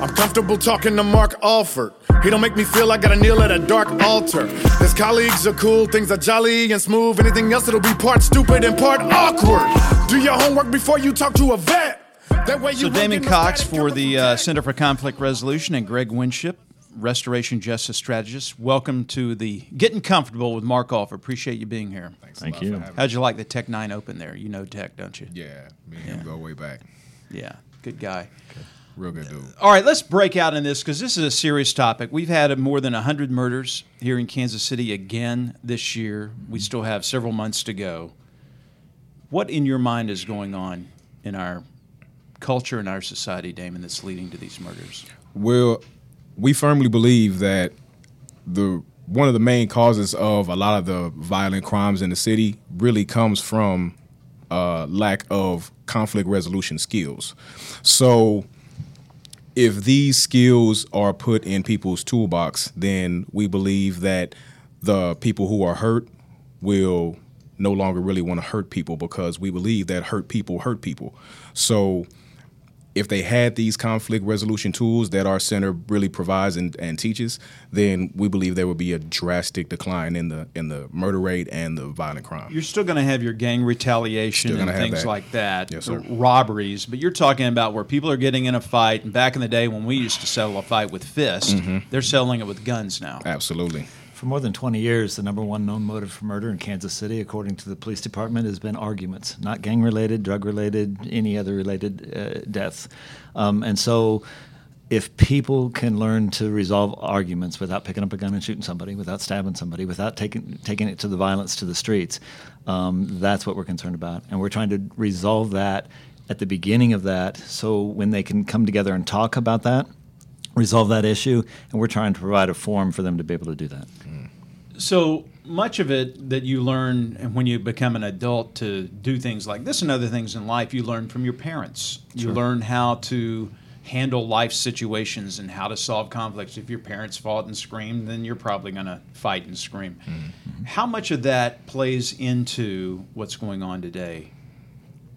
I'm comfortable talking to Mark Alford. He don't make me feel like I gotta kneel at a dark altar. His colleagues are cool, things are jolly and smooth. Anything else, it'll be part stupid and part awkward. Do your homework before you talk to a vet. That way you So won't Damon Cox for the uh, Center for Conflict Resolution and Greg Winship, Restoration Justice Strategist. Welcome to the Getting Comfortable with Mark Alford. Appreciate you being here. Thanks Thank you. How'd you like the Tech N9ne Open there? You know Tech, don't you? Yeah, me and him go way back. Yeah, good guy. Real good dude. All right, let's break out in this because this is a serious topic. We've had more than 100 murders here in Kansas City again this year. We still have several months to go. What in your mind is going on in our culture and our society, Damon, that's leading to these murders? Well, we firmly believe that the one of the main causes of a lot of the violent crimes in the city really comes from uh, lack of conflict resolution skills. So, if these skills are put in people's toolbox, then we believe that the people who are hurt will no longer really want to hurt people because we believe that hurt people hurt people. So, if they had these conflict resolution tools that our center really provides and, and teaches, then we believe there would be a drastic decline in the in the murder rate and the violent crime. You're still going to have your gang retaliation and things that. like that, Yes, sir. robberies, but you're talking about where people are getting in a fight. And back in the day when we used to settle a fight with fists, Mm-hmm. they're settling it with guns now. Absolutely. For more than 20 years, the number one known motive for murder in Kansas City, according to the police department, has been arguments, not gang related, drug related, any other related uh, deaths. Um, and so, if people can learn to resolve arguments without picking up a gun and shooting somebody, without stabbing somebody, without taking taking it to the violence to the streets, um, that's what we're concerned about, and we're trying to resolve that at the beginning of that, so when they can come together and talk about that, resolve that issue, and we're trying to provide a forum for them to be able to do that. So much of it that you learn when you become an adult to do things like this and other things in life, you learn from your parents. You learn how to handle life situations and how to solve conflicts. If your parents fought and screamed, then you're probably going to fight and scream. Mm-hmm. How much of that plays into what's going on today?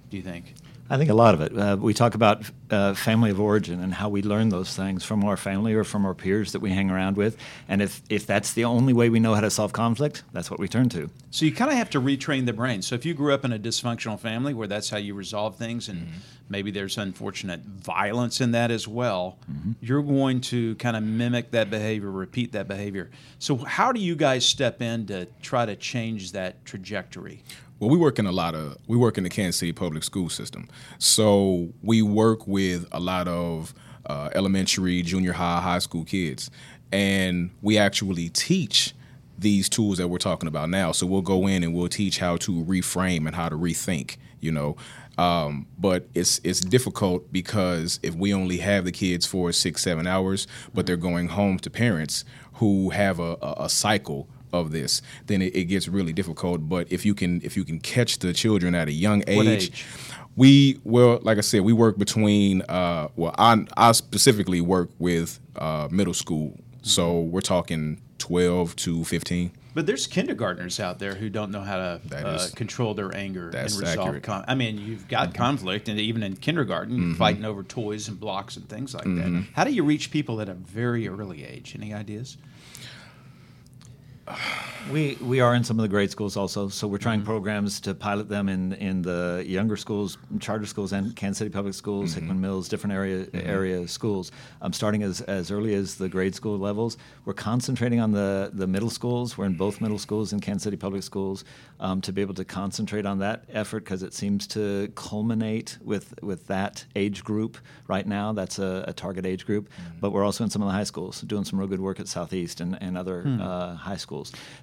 Do you think? I think a lot of it. Uh, we talk about uh, family of origin and how we learn those things from our family or from our peers that we hang around with. And if, if that's the only way we know how to solve conflict, that's what we turn to. So you kind of have to retrain the brain. So if you grew up in a dysfunctional family where that's how you resolve things, and maybe there's unfortunate violence in that as well, you're going to kind of mimic that behavior, repeat that behavior. So how do you guys step in to try to change that trajectory? Well, we work in a lot of we work in the Kansas City public school system, so we work with a lot of uh, elementary, junior high, high school kids, and we actually teach these tools that we're talking about now. So we'll go in and we'll teach how to reframe and how to rethink. You know, um, but it's it's difficult because if we only have the kids for six seven hours, but they're going home to parents who have a, a, a cycle of this, then it, it gets really difficult. But if you can if you can catch the children at a young age, age? we well, like I said, we work between. Uh, well, I I specifically work with uh, middle school, so we're talking twelve to fifteen. But there's kindergartners out there who don't know how to uh, is- control their anger and resolve. Mm-hmm. I mean, you've got conflict, and even in kindergarten, you're fighting over toys and blocks and things like Mm-hmm. that. How do you reach people at a very early age? Any ideas? We we are in some of the grade schools also, so we're trying programs to pilot them in in the younger schools, charter schools, and Kansas City Public Schools, Hickman Mills, different area area schools. Um, starting as as early as the grade school levels, we're concentrating on the the middle schools. We're in both middle schools in Kansas City Public Schools um, to be able to concentrate on that effort because it seems to culminate with with that age group right now. That's a, a target age group, but we're also in some of the high schools doing some real good work at Southeast and, and other uh, high schools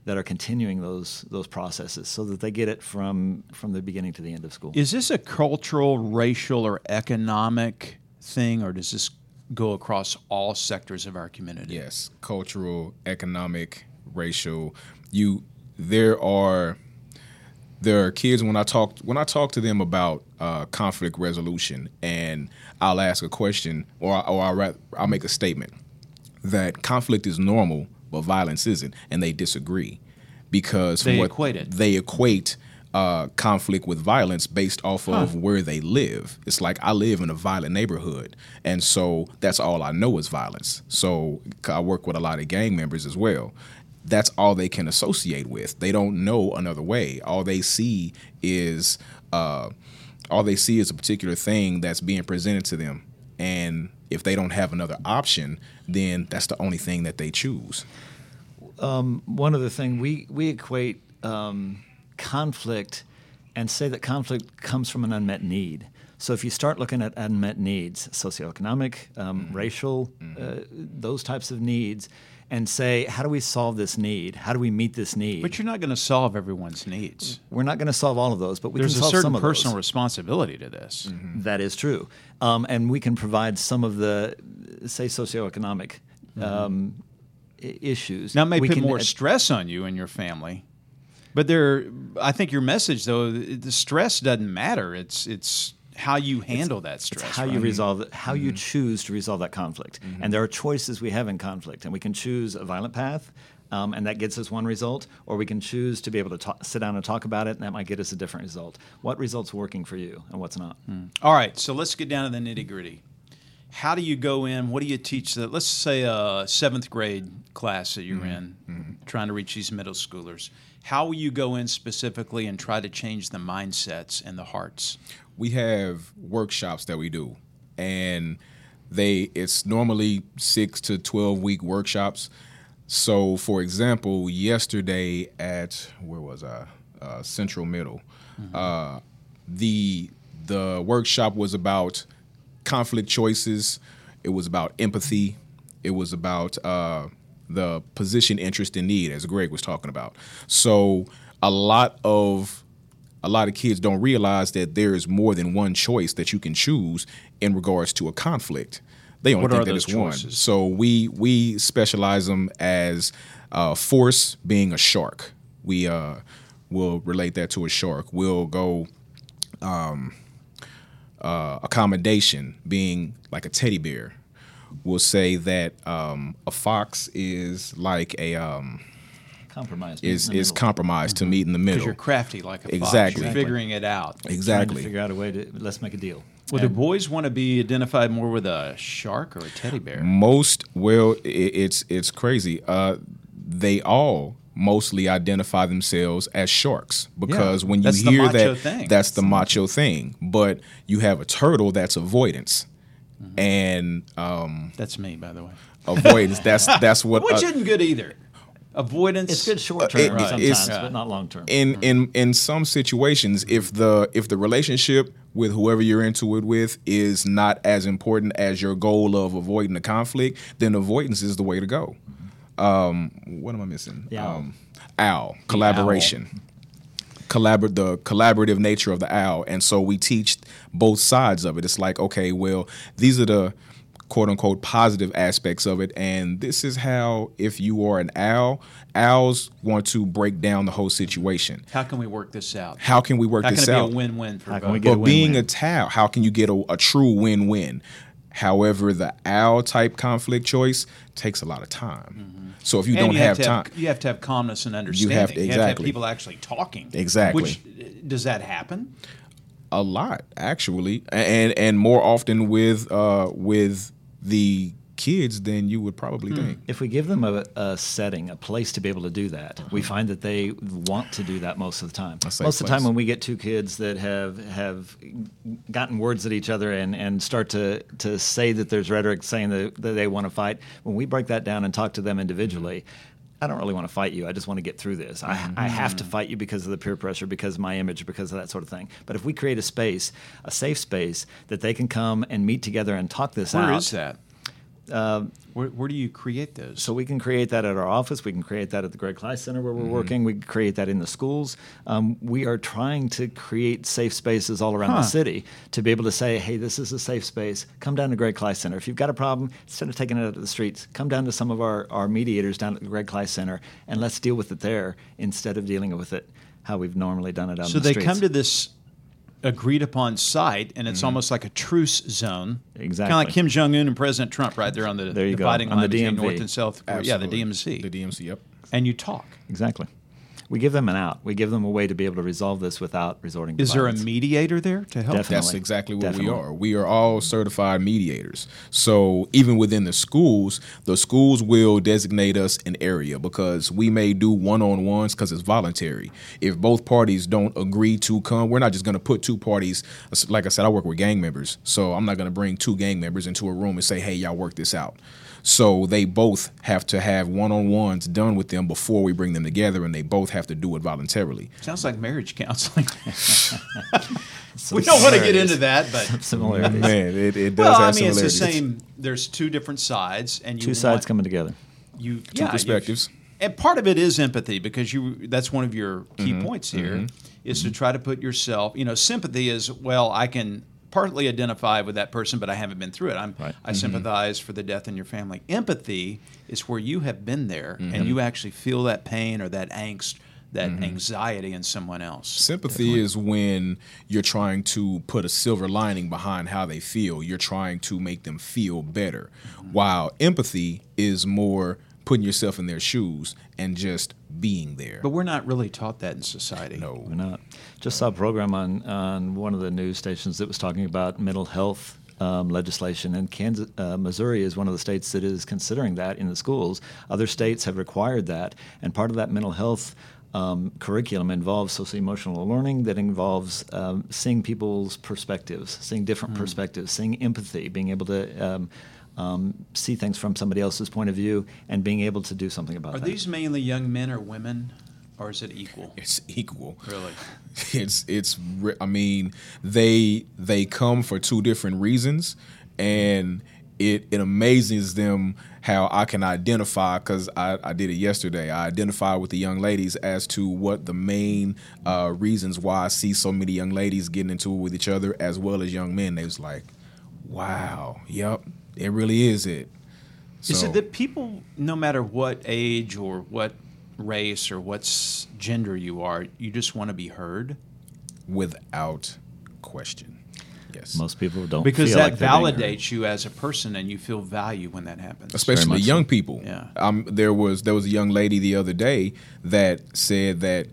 that are continuing those those processes so that they get it from from the beginning to the end of school. Is this a cultural, racial, or economic thing, or does this go across all sectors of our community? Yes, cultural, economic, racial. You there are there are kids when I talk when I talk to them about uh, conflict resolution, and I'll ask a question or or I'll, I'll make a statement that conflict is normal, but violence isn't, and they disagree because They what equate it. they equate uh, conflict with violence based off of where they live. It's like I live in a violent neighborhood, and so that's all I know is violence. So I work with a lot of gang members as well. That's all they can associate with. They don't know another way. All they see is uh, all they see is a particular thing that's being presented to them, and if they don't have another option, then that's the only thing that they choose. one other thing we we equate um, conflict and say that conflict comes from an unmet need. So if you start looking at unmet needs, socioeconomic, um, racial, uh, those types of needs, and say, how do we solve this need? How do we meet this need? But you're not going to solve everyone's needs. We're not going to solve all of those, but we There's can solve some of There's a certain personal those. responsibility to this. That is true, um, and we can provide some of the, say, socioeconomic um, i- issues. Now, it may We put can more ad- stress on you and your family, but there. I think your message, though, the stress doesn't matter. It's it's how you handle that stress. how you resolve how Mm-hmm. you choose to resolve that conflict. And there are choices we have in conflict, and we can choose a violent path, um, and that gets us one result, or we can choose to be able to ta- sit down and talk about it, and that might get us a different result. What result's working for you, and what's not? All right, so let's get down to the nitty gritty. How do you go in? What do you teach? That let's say a seventh grade class that you're in, trying to reach these middle schoolers. How will you go in specifically and try to change the mindsets and the hearts? We have workshops that we do and they it's normally 6 to 12 week workshops. So for example yesterday at where was i? Uh, central middle. Uh, the the workshop was about conflict choices. It was about empathy. It was about uh, the position interest and need as greg was talking about. So a lot of a lot of kids don't realize that there is more than one choice that you can choose in regards to a conflict. They only What think that it's one. So we we specialize them as uh, force being a shark. We uh, will relate that to a shark. We'll go um, uh, accommodation being like a teddy bear. We'll say that um, a fox is like a um, Compromise is in the is middle. compromised to meet in the middle. Because you're crafty like a fox. Exactly. You're figuring it out. Trying to exactly. figure out a way to let's make a deal. Well, do boys want to be identified more with a shark or a teddy bear? most well i it's it's crazy uh they all mostly identify themselves as sharks because Yeah, when you hear that thing. that's the macho thing but you have a turtle that's avoidance Mm-hmm. and um That's me, by the way. avoidance that's that's what Which uh, isn't good either. Avoidance. It's good short term it- sometimes, but not long term. in in in some situations if the if the relationship with whoever you're into it with is not as important as your goal of avoiding the conflict then avoidance is the way to go um what am i missing owl. um owl collaboration collabor- the collaborative nature of the owl and so we teach both sides of it it's like okay well these are the quote unquote positive aspects of it and this is how if you are an owl owls want to break down the whole situation How can we work this out? how can we work How this can it out be a win-win for How can both? we a but being win-win? a tau how can you get a, a true win-win however the owl type conflict choice takes a lot of time so if you Mm-hmm. And don't you have, to time you have to have calmness and understanding. have to- You have to have exactly. people actually talking. Exactly. Which does that happen? a lot actually and and more often with uh with the kids than you would probably hmm. think. If we give them a, a setting, a place to be able to do that, we uh-huh. find that they want to do that most of the time. A safe Most of the time, when we get two kids that have have gotten words at each other and, and start to, to say that there's rhetoric saying that, that they want to fight, when we break that down and talk to them individually, I don't really want to fight you. I just want to get through this. I, mm-hmm. I have to fight you because of the peer pressure, because of my image, because of that sort of thing. But if we create a space, a safe space that they can come and meet together and talk this Where out. is that? Where, where do you create those? Um, So we can create that at our office. We can create that at the Gregg Klice Center where we're working. We can create that in the schools. Um, we are trying to create safe spaces all around Huh. the city to be able to say, "Hey, this is a safe space. Come down to Gregg Klice Center. If you've got a problem, instead of taking it out to the streets, come down to some of our, our mediators down at the Gregg Klice Center and let's deal with it there instead of dealing with it how we've normally done it out so the they streets." come to this agreed upon site, and it's almost like a truce zone. Mm-hmm. Exactly. Kind of like Kim Jong Un and President Trump, right there on the There you go, dividing on the line between North and South. Korea. Yeah, the. DMZ. The DMC, yep. and you talk. exactly. We give them an out. We give them a way to be able to resolve this without resorting to Is there a mediator there to help? Definitely. That's exactly what Definitely. we are. We are all certified mediators. So even within the schools, the schools will designate us an area because we may do one-on-ones because it's voluntary. If both parties don't agree to come, we're not just going to put two parties. Like I said, I work with gang members, so I'm not going to bring two gang members into a room and say, "Hey, y'all work this out." So they both have to have one-on-ones done with them before we bring them together, and they both have to do it voluntarily. Sounds like marriage counseling. we don't want to get into that, but similarities. Man, it, it does well, I have mean, it's the same. There's two different sides, and you Two sides want- coming together. you Two yeah, perspectives. and part of it is empathy because you that's one of your key Mm-hmm. points here is to try to put yourself you know sympathy is well i can partly identify with that person but i haven't been through it i'm Right. i sympathize for the death in your family empathy is where you have been there Mm-hmm. and you actually feel that pain or that angst that Mm-hmm. anxiety in someone else Sympathy is when you're trying to put a silver lining behind how they feel. You're trying to make them feel better. While empathy is more putting yourself in their shoes and just being there. but we're not really taught that in society no. We're not. Just saw a program on, on one of the news stations that was talking about mental health um, legislation, and Kansas, uh, Missouri is one of the states that is considering that in the schools. Other states have required that, and part of that mental health um, curriculum involves socio emotional learning that involves um, seeing people's perspectives, seeing different perspectives, seeing empathy, being able to. Um, see things from somebody else's point of view and being able to do something about it. are that. these mainly young men or women or is it equal It's equal. really it's it's I mean they they come for two different reasons and it it amazes them how I can identify because I, I did it yesterday. I identified with the young ladies as to what the main uh, reasons why I see so many young ladies getting into it with each other as well as young men. They was like, "Wow, yep, it really is it." Is So- it that people, no matter what age or what race or what gender you are, you just want to be heard? without question? Yes. Most people don't Because feel that like they're being heard. validates you as a person and you feel value when that happens. especially young so. people. Yeah. Um, there was there was a young lady the other day that said that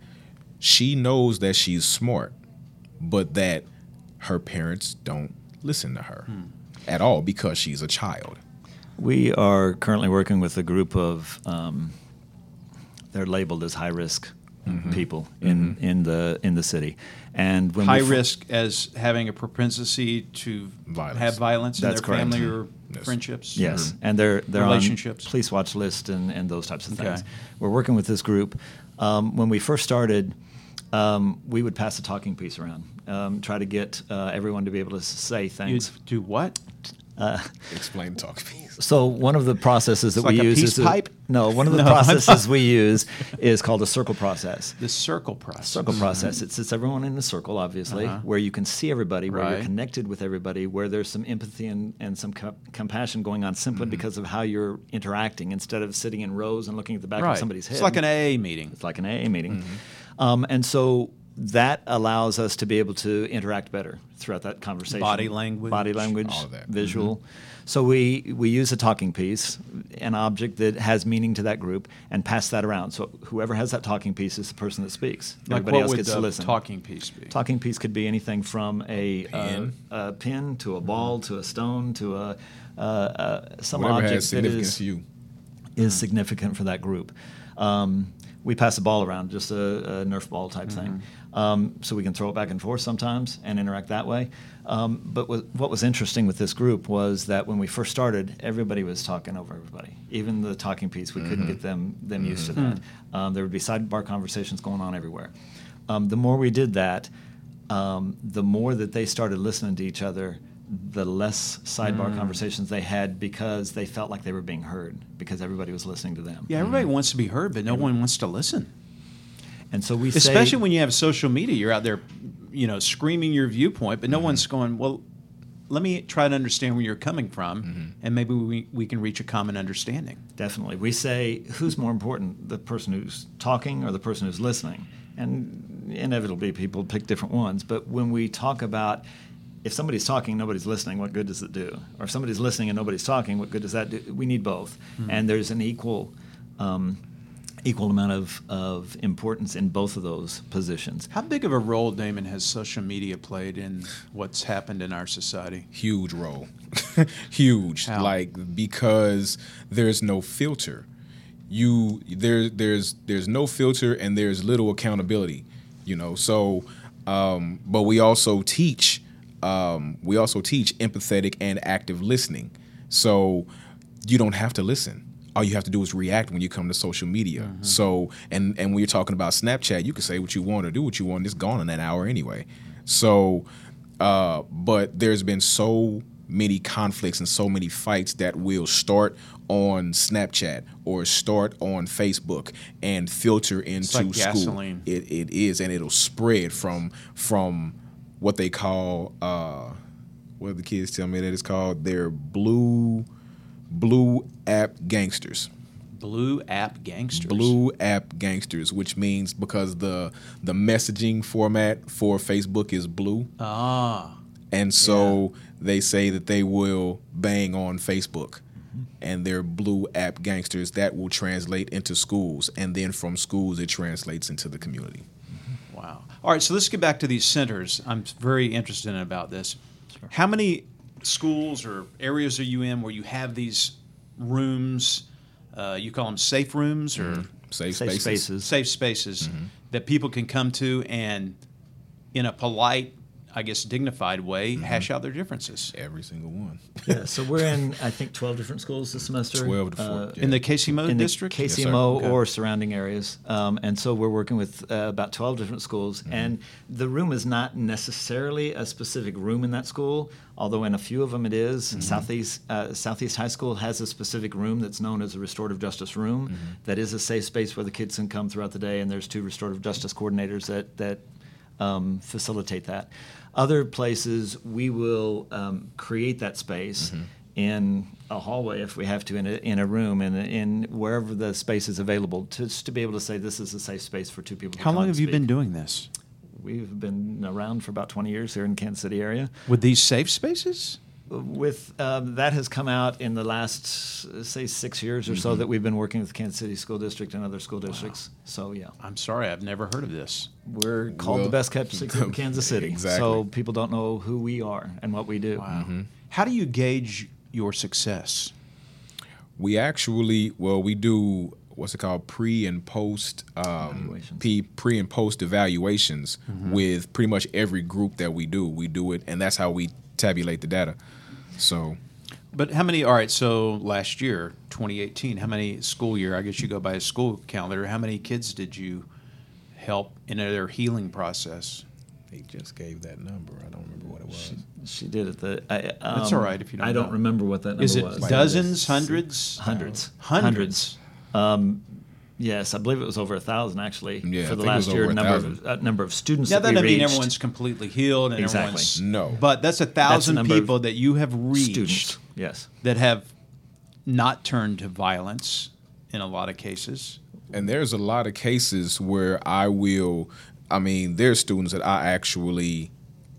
she knows that she's smart, but that her parents don't listen to her Hmm. At all because she's a child. We are currently working with a group of, um, they're labeled as high risk Mm-hmm. people in, in the in the city, and when High f- risk as having a propensity to Violence. have violence That's in their correct. family or Yes. friendships. Yes, or- and they're they're Relationships. on police watch list and, and those types of things. Okay. We're working with this group. Um, when we first started, um, we would pass a talking piece around, um, try to get uh, everyone to be able to s- say You things. do what? Explain the talk piece. So one of the processes that It's like we a use peace is pipe? no. One of the No, processes we use is called a circle process. The circle process. circle process. It sits everyone in a circle, obviously, Uh-huh. where you can see everybody, where Right. you're connected with everybody, where there's some empathy and, and some co- compassion going on simply Mm-hmm. because of how you're interacting instead of sitting in rows and looking at the back Right. of somebody's head. It's like an AA meeting. It's like an AA meeting. Um, and so that allows us to be able to interact better throughout that conversation. Body language. body language, that. visual. So we we use a talking piece, an object that has meaning to that group, and pass that around. So whoever has that talking piece is the person that speaks. Like Everybody else gets to listen. talking piece be? Talking piece could be anything from a Pin. Uh, a pin to a ball to a stone to a uh, uh, some Whatever object significance is is significant for that group. Um, we pass the ball around, just a, a Nerf ball type thing, um, so we can throw it back and forth sometimes and interact that way. Um, but what, what was interesting with this group was that when we first started, everybody was talking over everybody. Even the talking piece, we couldn't get them them used to that. Um, there would be sidebar conversations going on everywhere. Um, the more we did that, um, the more that they started listening to each other, the less sidebar mm. conversations they had because they felt like they were being heard because everybody was listening to them. Yeah, everybody mm. wants to be heard, but no one wants to listen. And so we Especially say, when you have social media, you're out there, you know, screaming your viewpoint, but no mm-hmm. one's going, well, let me try to understand where you're coming from, mm-hmm. and maybe we, we can reach a common understanding. definitely we say who's more important, the person who's talking or the person who's listening. And inevitably people pick different ones, but when we talk about if somebody's talking, nobody's listening, what good does it do? Or if somebody's listening and nobody's talking, what good does that do? We need both. And there's an equal um, equal amount of, of importance in both of those positions. How big of a role, Damon, has social media played in what's happened in our society? huge role huge How? like because there's no filter you there there's there's no filter and there's little accountability you know so um but we also teach um we also teach empathetic and active listening. So you don't have to listen. All you have to do is react when you come to social media. So and and when you're talking about snapchat you can say what you want or do what you want. It's gone in an hour anyway. So uh, but there's been so many conflicts and so many fights that will start on Snapchat or start on Facebook and filter into like school. gasoline. It, it is, and it'll spread from from what they call uh, what the kids tell me that it's called. They're blue blue app gangsters Blue app gangsters. blue app gangsters which means because the the messaging format for facebook is blue Ah. and so they say that they will bang on Facebook. And they're blue app gangsters that will translate into schools. And then from schools, it translates into the community. Wow. All right, so let's get back to these centers. I'm very interested in about this. How many schools or areas are you in where you have these rooms? Uh, you call them safe rooms or Safe, Safe spaces. spaces. safe spaces that people can come to and, in a polite, I guess, dignified way, hash out their differences. Every single one. Yeah, so we're in, I think, 12 different schools this semester. 12 to 14. Uh, In the KCMO in the district? KCMO Okay. or surrounding areas. Um, and so we're working with uh, about 12 different schools. Mm-hmm. And the room is not necessarily a specific room in that school, although in a few of them it is. Mm-hmm. Southeast, uh, Southeast High School has a specific room that's known as a restorative justice room Mm-hmm. that is a safe space where the kids can come throughout the day. And there's two restorative justice coordinators that, that um, facilitate that. Other places, we will um, create that space Mm-hmm. in a hallway if we have to, in a, in a room, in, in wherever the space is available, to, just to be able to say this is a safe space for two people. How come long and have you been doing this? We've been around for about 20 years here in Kansas City area. With these safe spaces? With um, that has come out in the last say six years or so Mm-hmm. that we've been working with Kansas City School District and other school districts. So yeah, I'm sorry, I've never heard of this. we're called the best kept secret in Kansas City. exactly. So people don't know who we are and what we do. Wow. How do you gauge your success? We actually, well, we do what's it called, pre and post, um, Evaluations. pre, pre and post evaluations Mm-hmm. with pretty much every group that we do. We do it, and that's how we tabulate the data. So But how many? All right, so last year, 2018, how many school year? I guess you go by a school calendar. How many kids did you help in their healing process? they just gave that number. I don't remember what it was. She did it. The I, um, That's all right if you don't I don't know. remember what that number Is it was. dozens, hundreds, Hundreds. hundreds? Um, yes, I believe it was over a thousand actually Yeah, for the think it was last year. a Number of, uh, number of students. Now that that doesn't mean everyone's completely healed and Exactly. everyone's No. But that's a thousand number of people that you have reached students. Yes. that have not turned to violence in a lot of cases. And there's a lot of cases where I will, I mean, there's students that I actually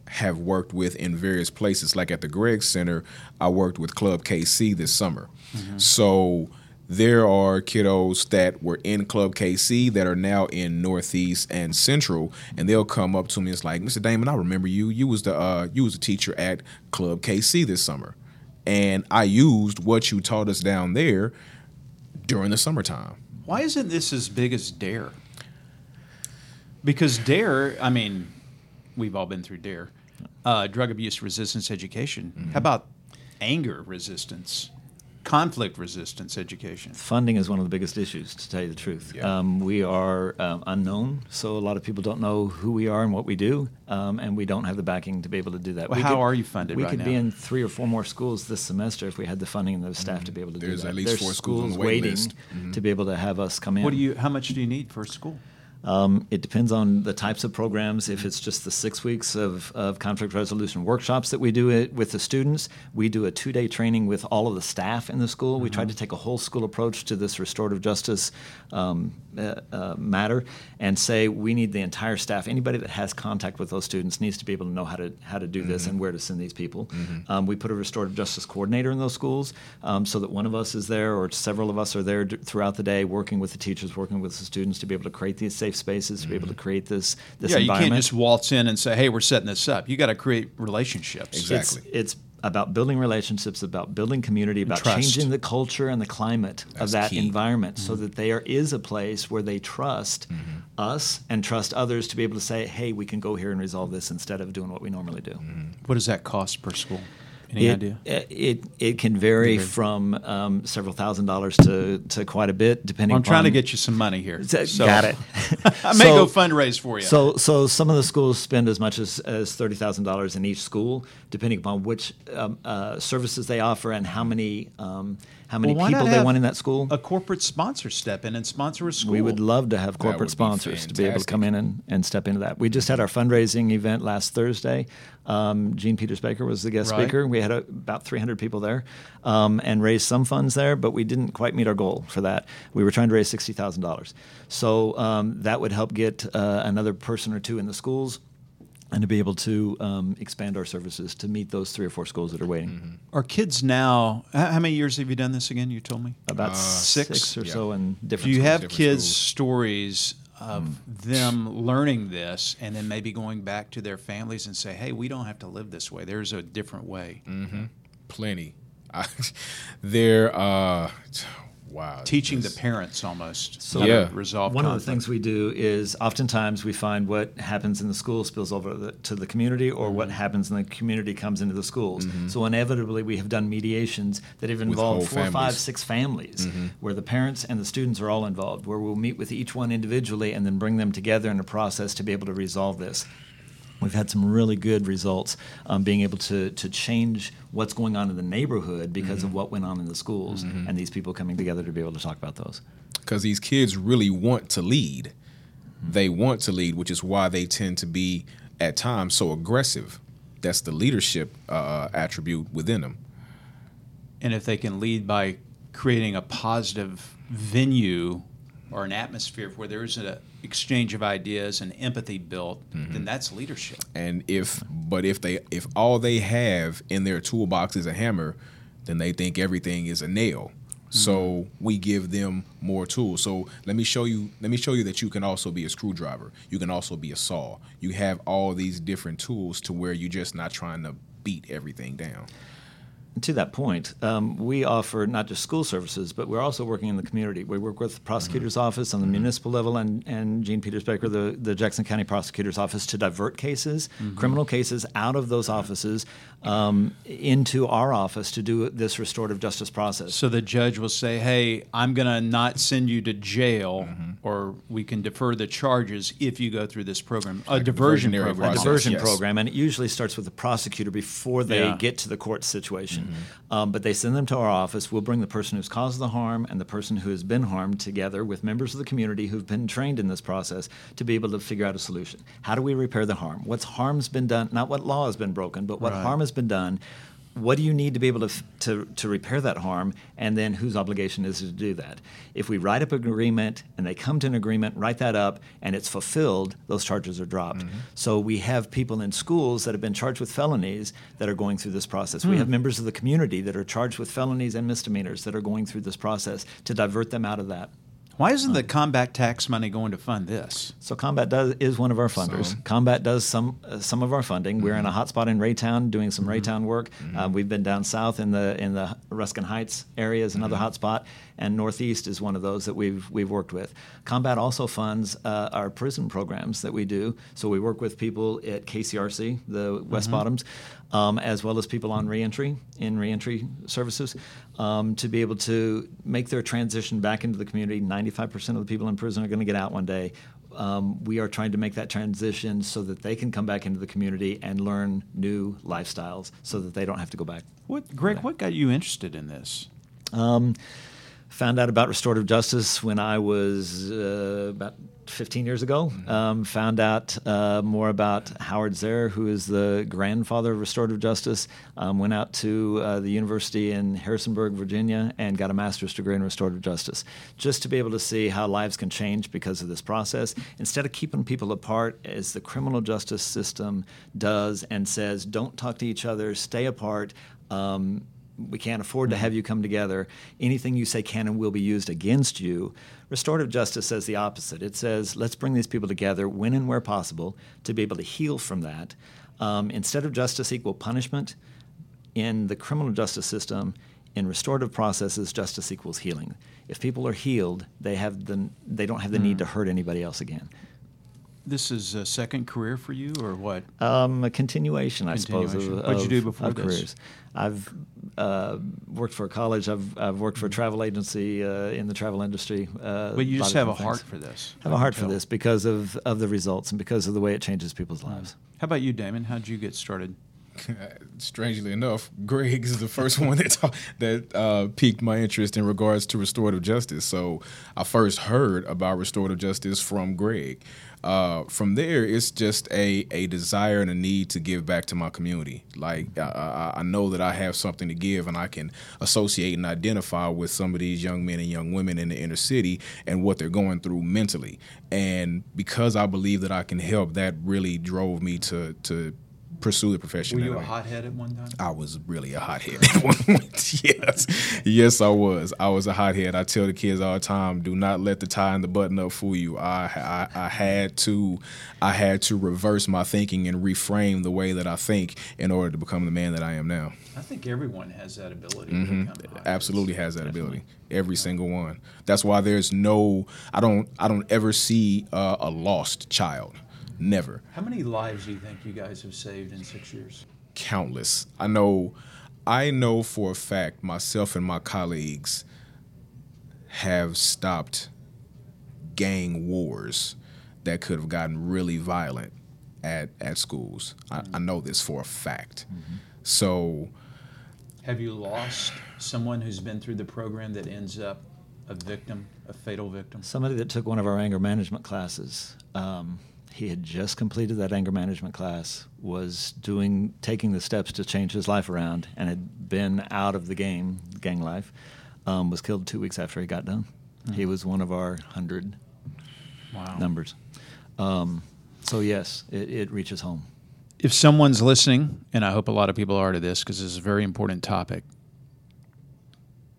have worked with in various places. Like at the Gregg Center, I worked with Club KC this summer. So there are kiddos that were in Club KC that are now in Northeast and Central, and they'll come up to me. It's like, Mr. Damon, I remember you. You was the uh, you was a teacher at Club KC this summer, and I used what you taught us down there during the summertime. Why isn't this as big as Dare? Because Dare, I mean, we've all been through Dare. Uh, drug abuse resistance education. How about anger resistance, conflict resistance education? Funding is one of the biggest issues, to tell you the truth. Yeah. Um, we are um, unknown, so a lot of people don't know who we are and what we do, um, and we don't have the backing to be able to do that. Well, we how are you funded We right could now? be in three or four more schools this semester if we had the funding and the staff to be able to There's do that. There's at least There's four schools on the wait waiting list. to be able to have us come in. What do you? How much do you need for a school? Um, it depends on the types of programs. If it's just the six weeks of, of conflict resolution workshops that we do it with the students, we do a two day training with all of the staff in the school. We try to take a whole school approach to this restorative justice um, uh, uh, matter and say we need the entire staff. Anybody that has contact with those students needs to be able to know how to how to do this and where to send these people. Um, we put a restorative justice coordinator in those schools um, so that one of us is there or several of us are there d- throughout the day working with the teachers, working with the students to be able to create these safe spaces, to be able to mm-hmm. create this this yeah, you can't just waltz in and say, "Hey, we're setting this up." You got to create relationships. Exactly. It's, it's about building relationships, about building community, about trust. changing the culture and the climate of that key. environment so mm-hmm. that there is a place where they trust Mm-hmm. us and trust others to be able to say, hey, we can go here and resolve this instead of doing what we normally do. Mm-hmm. What does that cost per school? Any it, idea? It, it can vary from um, several thousand dollars to, to quite a bit, depending I'm trying to get you some money here. So- Got it. I may So- go fundraise for you. So, so some of the schools spend as much as, as thirty thousand dollars in each school, depending upon which um, uh, services they offer and how many um, how many Well, why people they want in that school. a corporate sponsor step in and sponsor a school. We would love to have corporate would be sponsors to be able to come in and, and step into that. We just had our fundraising event last Thursday. Um, Jean Peters Baker was the guest Right. speaker. We had a, about 300 people there um, and raised some funds there, but we didn't quite meet our goal for that. We were trying to raise $60,000. So um, that would help get uh, another person or two in the schools and to be able to um, expand our services to meet those three or four schools that are waiting. Mm-hmm. Are kids now? How how many years have you done this again? You told me. About six? six or Yeah. so in different Do you schools. have kids' schools. stories of Hmm. them learning this and then maybe going back to their families and say, "Hey, we don't have to live this way. There's a different way." Mm. Plenty. I, there, uh, wow. Teaching the parents almost So how to Yeah. resolve One of the things we do is oftentimes we find what happens in the school spills over the, to the community, or Mm-hmm. what happens in the community comes into the schools. So inevitably, we have done mediations that have involved whole four, five, families. six families, Mm-hmm. where the parents and the students are all involved. Where we'll meet with each one individually and then bring them together in a process to be able to resolve this. We've had some really good results um, being able to, to change what's going on in the neighborhood because Mm-hmm. of what went on in the schools, and these people coming together to be able to talk about those. because these kids really want to lead. They want to lead, which is why they tend to be at times so aggressive. That's the leadership uh, attribute within them. and if they can lead by creating a positive venue or an atmosphere where there is an exchange of ideas and empathy built, Mm-hmm. then that's leadership. And if, but if they, if all they have in their toolbox is a hammer, then they think everything is a nail. So we give them more tools. So let me show you. Let me show you that you can also be a screwdriver. You can also be a saw. You have all these different tools to where you're just not trying to beat everything down. To that point, um, we offer not just school services, but we're also working in the community. We work with the prosecutor's office on the municipal level and, and Jean Peters Baker, the, the Jackson County prosecutor's office, to divert cases, criminal cases, out of those offices um, into our office to do this restorative justice process. So the judge will say, "Hey, I'm going to not send you to jail, or we can defer the charges if you go through this program, a diversion diversionary program." a diversion yes. program, and it usually starts with the prosecutor before they Yeah. get to the court situation. Um, but they send them to our office. We'll bring the person who's caused the harm and the person who has been harmed together with members of the community who've been trained in this process to be able to figure out a solution. How do we repair the harm? What's harm's been done? Not what law has been broken, but what Right. harm has been done. What do you need to be able to, to, to repair that harm, and then whose obligation is it to do that? If we write up an agreement and they come to an agreement, write that up, and it's fulfilled, those charges are dropped. Mm-hmm. So we have people in schools that have been charged with felonies that are going through this process. We hmm. have members of the community that are charged with felonies and misdemeanors that are going through this process to divert them out of that. Why isn't the combat tax money going to fund this? So combat does is one of our funders. So. Combat does some uh, some of our funding. Mm-hmm. We're in a mm-hmm. hotspot in Raytown doing some mm-hmm. Raytown work. Mm-hmm. Uh, we've been down south in the in the Ruskin Heights area is another mm-hmm. hotspot, and Northeast is one of those that we've we've worked with. Combat also funds uh, our prison programs that we do. So we work with people at KCRC, the West mm-hmm. Bottoms um, as well as people on reentry in reentry services, um, to be able to make their transition back into the community. 95% of the people in prison are going to get out one day. Um, we are trying to make that transition so that they can come back into the community and learn new lifestyles so that they don't have to go back. What, Greg, what got you interested in this? Found out about restorative justice when I was uh, about 15 years ago. Mm-hmm. Um, found out uh, more about Howard Zehr, who is the grandfather of restorative justice. Um, went out to uh, the university in Harrisonburg, Virginia, and got a master's degree in restorative justice, just to be able to see how lives can change because of this process. Instead of keeping people apart, as the criminal justice system does and says, don't talk to each other, stay apart. Um, we can't afford to have you come together. Anything you say can and will be used against you. Restorative justice says the opposite. It says, let's bring these people together when and where possible to be able to heal from that. Um, instead of justice equal punishment, in the criminal justice system, in restorative processes, justice equals healing. If people are healed, they have the, they don't have the mm. need to hurt anybody else again this is a second career for you, or what? Um, a continuation, I continuation. suppose. What did you do before this? Careers. I've uh, worked for a college. I've, I've worked for a travel agency uh, in the travel industry. Uh, but you just have a things. heart for this. Have a heart for this because of, of the results and because of the way it changes people's lives. How about you, Damon? How did you get started? Strangely enough, Greg is the first one that ta- that uh, piqued my interest in regards to restorative justice. So I first heard about restorative justice from Greg. Uh, from there, it's just a, a desire and a need to give back to my community. Like I, I, know that I have something to give, and I can associate and identify with some of these young men and young women in the inner city and what they're going through mentally. And because I believe that I can help, that really drove me to to pursue the profession. Were you a hothead at one time? I was really a hothead at one point. yes, yes, I was. I was a hothead. I tell the kids all the time, do not let the tie and the button up fool you. I, I, I had to, I had to reverse my thinking and reframe the way that I think in order to become the man that I am now. I think everyone has that ability. Mm-hmm. Absolutely has that Definitely. ability. Every yeah. single one. That's why there's no. I don't. I don't ever see uh, a lost child. Never. How many lives do you think you guys have saved in six years? Countless. I know. I know for a fact myself and my colleagues have stopped gang wars that could have gotten really violent at at schools. Mm-hmm. I, I, know this for a fact. Mm-hmm. So, have you lost someone who's been through the program that ends up a victim, a fatal victim? Somebody that took one of our anger management classes. Um, he had just completed that anger management class, was doing taking the steps to change his life around, and had been out of the game, gang life. Um, was killed two weeks after he got done. Mm-hmm. He was one of our hundred wow. numbers. Um, so yes, it, it reaches home. If someone's listening, and I hope a lot of people are to this because this is a very important topic,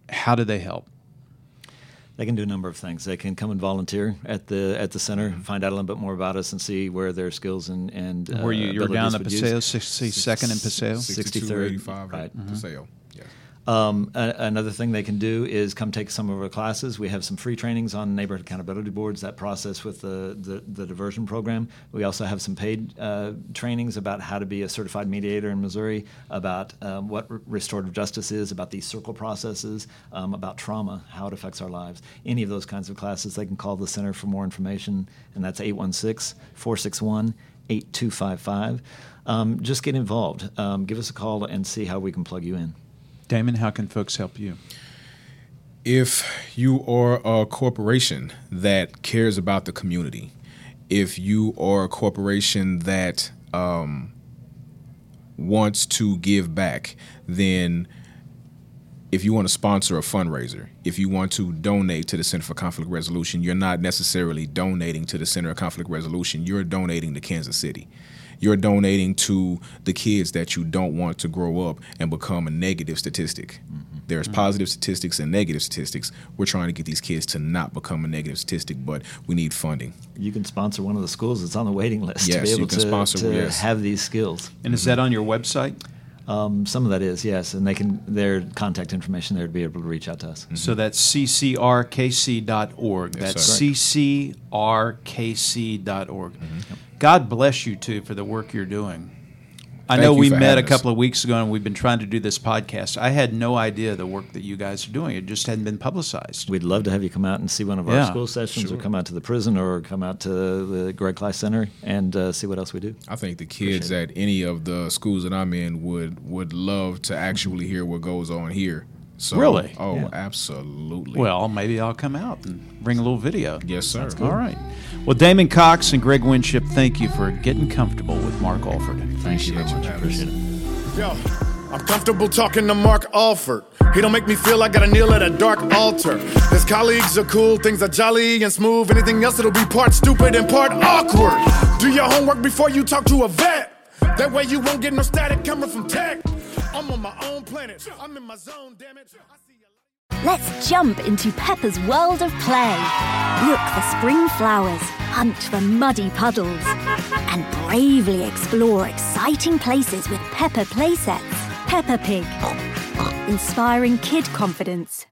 how do they help? They can do a number of things. They can come and volunteer at the at the center, mm-hmm. find out a little bit more about us, and see where their skills and and where you, you're down at Paseo, sixty second and Paseo, sixty third, right? Mm-hmm. Paseo. Um, a- another thing they can do is come take some of our classes. We have some free trainings on neighborhood accountability boards, that process with the, the, the diversion program. We also have some paid uh, trainings about how to be a certified mediator in Missouri, about um, what re- restorative justice is, about these circle processes, um, about trauma, how it affects our lives. Any of those kinds of classes, they can call the center for more information, and that's 816 461 8255. Um, just get involved. Um, give us a call and see how we can plug you in. Damon, how can folks help you? If you are a corporation that cares about the community, if you are a corporation that um, wants to give back, then if you want to sponsor a fundraiser, if you want to donate to the Center for Conflict Resolution, you're not necessarily donating to the Center of Conflict Resolution, you're donating to Kansas City. You're donating to the kids that you don't want to grow up and become a negative statistic. Mm-hmm. There's mm-hmm. positive statistics and negative statistics. We're trying to get these kids to not become a negative statistic, but we need funding. You can sponsor one of the schools that's on the waiting list yes, to be able to, sponsor, to yes. have these skills. And is that on your website? Um, some of that is yes, and they can their contact information there to be able to reach out to us. Mm-hmm. So that's ccrkc.org. Yes, that's ccrkc.org. Mm-hmm. God bless you too for the work you're doing. I Thank know we met a couple us. of weeks ago and we've been trying to do this podcast. I had no idea the work that you guys are doing. It just hadn't been publicized. We'd love to have you come out and see one of our yeah, school sessions sure. or come out to the prison or come out to the Gregg Klice Center and uh, see what else we do. I think the kids at any of the schools that I'm in would would love to actually hear what goes on here. So, really? Oh, yeah. absolutely. Well, maybe I'll come out and bring a little video. Yes, sir. All right. Well, Damon Cox and Greg Winship, thank you for getting comfortable with Mark Alford. Thank you very much. I appreciate it. Yo, I'm comfortable talking to Mark Alford. He don't make me feel like I gotta kneel at a dark altar. His colleagues are cool, things are jolly and smooth. Anything else, it'll be part stupid and part awkward. Do your homework before you talk to a vet. That way you won't get no static coming from tech. I'm on my own planet. I'm in my zone, damn it. Let's jump into Peppa's world of play. Look for spring flowers, hunt for muddy puddles, and bravely explore exciting places with Peppa playsets. Peppa Pig. Inspiring kid confidence.